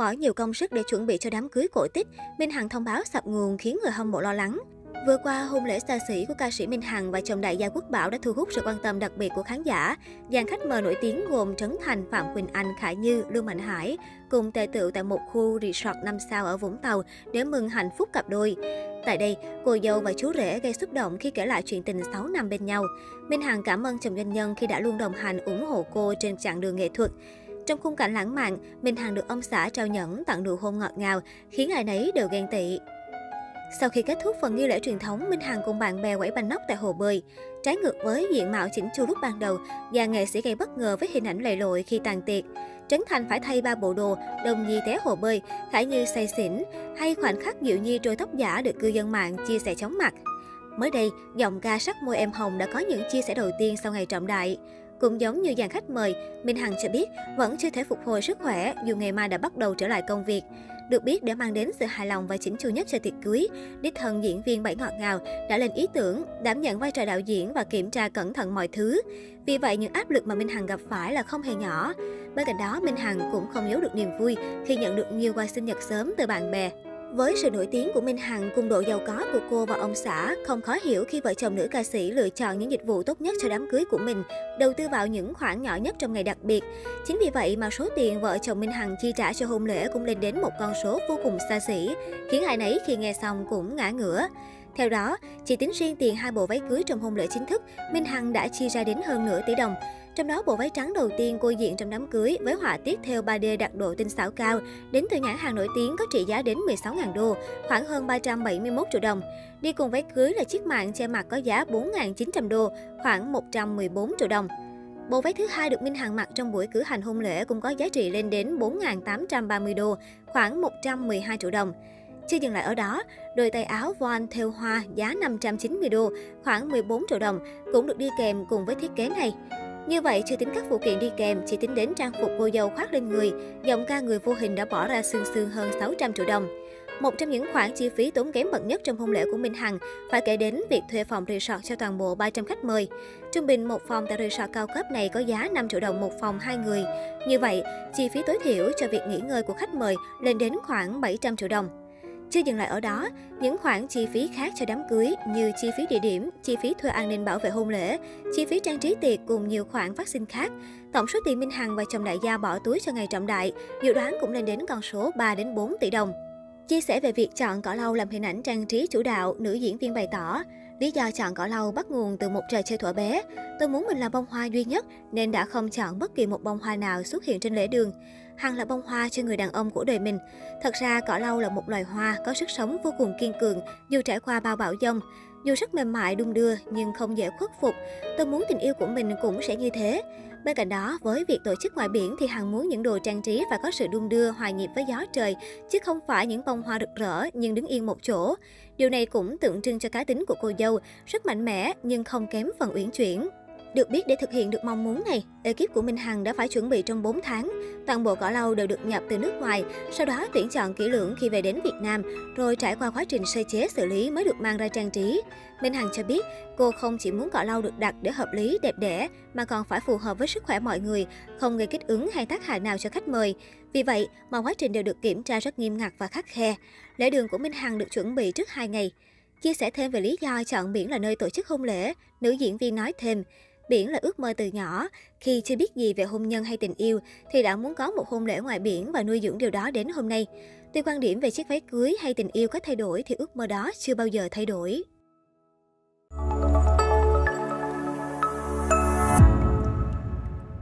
Bỏ nhiều công sức để chuẩn bị cho đám cưới cổ tích, Minh Hằng thông báo sập nguồn khiến người hâm mộ lo lắng. Vừa qua, hôn lễ xa xỉ của ca sĩ Minh Hằng và chồng đại gia Quốc Bảo đã thu hút sự quan tâm đặc biệt của khán giả. Dàn khách mời nổi tiếng gồm Trấn Thành, Phạm Quỳnh Anh, Khải Như, Lưu Mạnh Hải cùng tề tựu tại một khu resort 5 sao ở Vũng Tàu để mừng hạnh phúc cặp đôi. Tại đây, cô dâu và chú rể gây xúc động khi kể lại chuyện tình 6 năm bên nhau. Minh Hằng cảm ơn chồng doanh nhân khi đã luôn đồng hành ủng hộ cô trên chặng đường nghệ thuật. Trong khung cảnh lãng mạn, Minh Hằng được ông xã trao nhẫn tặng nụ hôn ngọt ngào, khiến ai nấy đều ghen tị. Sau khi kết thúc phần nghi lễ truyền thống, Minh Hằng cùng bạn bè quẩy banh nóc tại hồ bơi. Trái ngược với diện mạo chỉnh chu lúc ban đầu, dàn nghệ sĩ gây bất ngờ với hình ảnh lầy lội khi tàn tiệc. Trấn Thành phải thay ba bộ đồ, Đồng Nhi té hồ bơi, Khải Như say xỉn, hay khoảnh khắc Diệu Nhi trôi tóc giả được cư dân mạng chia sẻ chóng mặt. Mới đây, giọng ca sắc môi em hồng đã có những chia sẻ đầu tiên sau ngày trọng đại. Cũng giống như dàn khách mời, Minh Hằng cho biết vẫn chưa thể phục hồi sức khỏe dù ngày mai đã bắt đầu trở lại công việc. Được biết để mang đến sự hài lòng và chỉnh chu nhất cho tiệc cưới, đích thân diễn viên Bảy Ngọt Ngào đã lên ý tưởng, đảm nhận vai trò đạo diễn và kiểm tra cẩn thận mọi thứ. Vì vậy những áp lực mà Minh Hằng gặp phải là không hề nhỏ. Bên cạnh đó, Minh Hằng cũng không giấu được niềm vui khi nhận được nhiều quà sinh nhật sớm từ bạn bè. Với sự nổi tiếng của Minh Hằng cùng độ giàu có của cô và ông xã, không khó hiểu khi vợ chồng nữ ca sĩ lựa chọn những dịch vụ tốt nhất cho đám cưới của mình, đầu tư vào những khoản nhỏ nhất trong ngày đặc biệt. Chính vì vậy mà số tiền vợ chồng Minh Hằng chi trả cho hôn lễ cũng lên đến một con số vô cùng xa xỉ, khiến ai nấy khi nghe xong cũng ngã ngửa. Theo đó, chỉ tính riêng tiền hai bộ váy cưới trong hôn lễ chính thức, Minh Hằng đã chi ra đến hơn nửa tỷ đồng. Trong đó, bộ váy trắng đầu tiên cô diện trong đám cưới với họa tiết theo 3D đặc độ tinh xảo cao, đến từ nhãn hàng nổi tiếng có trị giá đến 16.000 đô, khoảng hơn 371 triệu đồng. Đi cùng váy cưới là chiếc mạng che mặt có giá 4.900 đô, khoảng 114 triệu đồng. Bộ váy thứ hai được Minh Hằng mặc trong buổi cử hành hôn lễ cũng có giá trị lên đến 4.830 đô, khoảng 112 triệu đồng. Chưa dừng lại ở đó, đôi tay áo voan theo hoa giá 590 đô, khoảng 14 triệu đồng, cũng được đi kèm cùng với thiết kế này. Như vậy, chưa tính các phụ kiện đi kèm, chỉ tính đến trang phục cô dâu khoác lên người, giọng ca người vô hình đã bỏ ra xương xương hơn 600 triệu đồng. Một trong những khoản chi phí tốn kém bậc nhất trong hôn lễ của Minh Hằng phải kể đến việc thuê phòng resort cho toàn bộ 300 khách mời. Trung bình một phòng tại resort cao cấp này có giá 5 triệu đồng một phòng hai người. Như vậy, chi phí tối thiểu cho việc nghỉ ngơi của khách mời lên đến khoảng 700 triệu đồng. Chưa dừng lại ở đó, những khoản chi phí khác cho đám cưới như chi phí địa điểm, chi phí thuê an ninh bảo vệ hôn lễ, chi phí trang trí tiệc cùng nhiều khoản phát sinh khác. Tổng số tiền Minh Hằng và chồng đại gia bỏ túi cho ngày trọng đại dự đoán cũng lên đến con số 3 đến 4 tỷ đồng. Chia sẻ về việc chọn cỏ lau làm hình ảnh trang trí chủ đạo, nữ diễn viên bày tỏ, Lý do chọn cỏ lau bắt nguồn từ một trò chơi thuở bé. Tôi muốn mình là bông hoa duy nhất, nên đã không chọn bất kỳ một bông hoa nào xuất hiện trên lễ đường. Hằng là bông hoa cho người đàn ông của đời mình. Thật ra, cỏ lau là một loài hoa có sức sống vô cùng kiên cường, dù trải qua bao bão dông. Dù rất mềm mại đung đưa nhưng không dễ khuất phục. Tôi muốn tình yêu của mình cũng sẽ như thế. Bên cạnh đó, với việc tổ chức ngoài biển thì Hằng muốn những đồ trang trí phải có sự đung đưa hòa nhịp với gió trời, chứ không phải những bông hoa rực rỡ nhưng đứng yên một chỗ. Điều này cũng tượng trưng cho cá tính của cô dâu, rất mạnh mẽ nhưng không kém phần uyển chuyển. Được biết để thực hiện được mong muốn này, ekip của Minh Hằng đã phải chuẩn bị trong 4 tháng. Toàn bộ cỏ lau đều được nhập từ nước ngoài, sau đó tuyển chọn kỹ lưỡng khi về đến Việt Nam, rồi trải qua quá trình sơ chế xử lý mới được mang ra trang trí. Minh Hằng cho biết, cô không chỉ muốn cỏ lau được đặt để hợp lý, đẹp đẽ, mà còn phải phù hợp với sức khỏe mọi người, không gây kích ứng hay tác hại nào cho khách mời. Vì vậy mọi quá trình đều được kiểm tra rất nghiêm ngặt và khắc khe. Lễ đường của Minh Hằng được chuẩn bị trước 2 ngày. Chia sẻ thêm về lý do chọn biển là nơi tổ chức hôn lễ, nữ diễn viên nói thêm, Biển là ước mơ từ nhỏ. Khi chưa biết gì về hôn nhân hay tình yêu, thì đã muốn có một hôn lễ ngoài biển và nuôi dưỡng điều đó đến hôm nay. Tuy quan điểm về chiếc váy cưới hay tình yêu có thay đổi thì ước mơ đó chưa bao giờ thay đổi.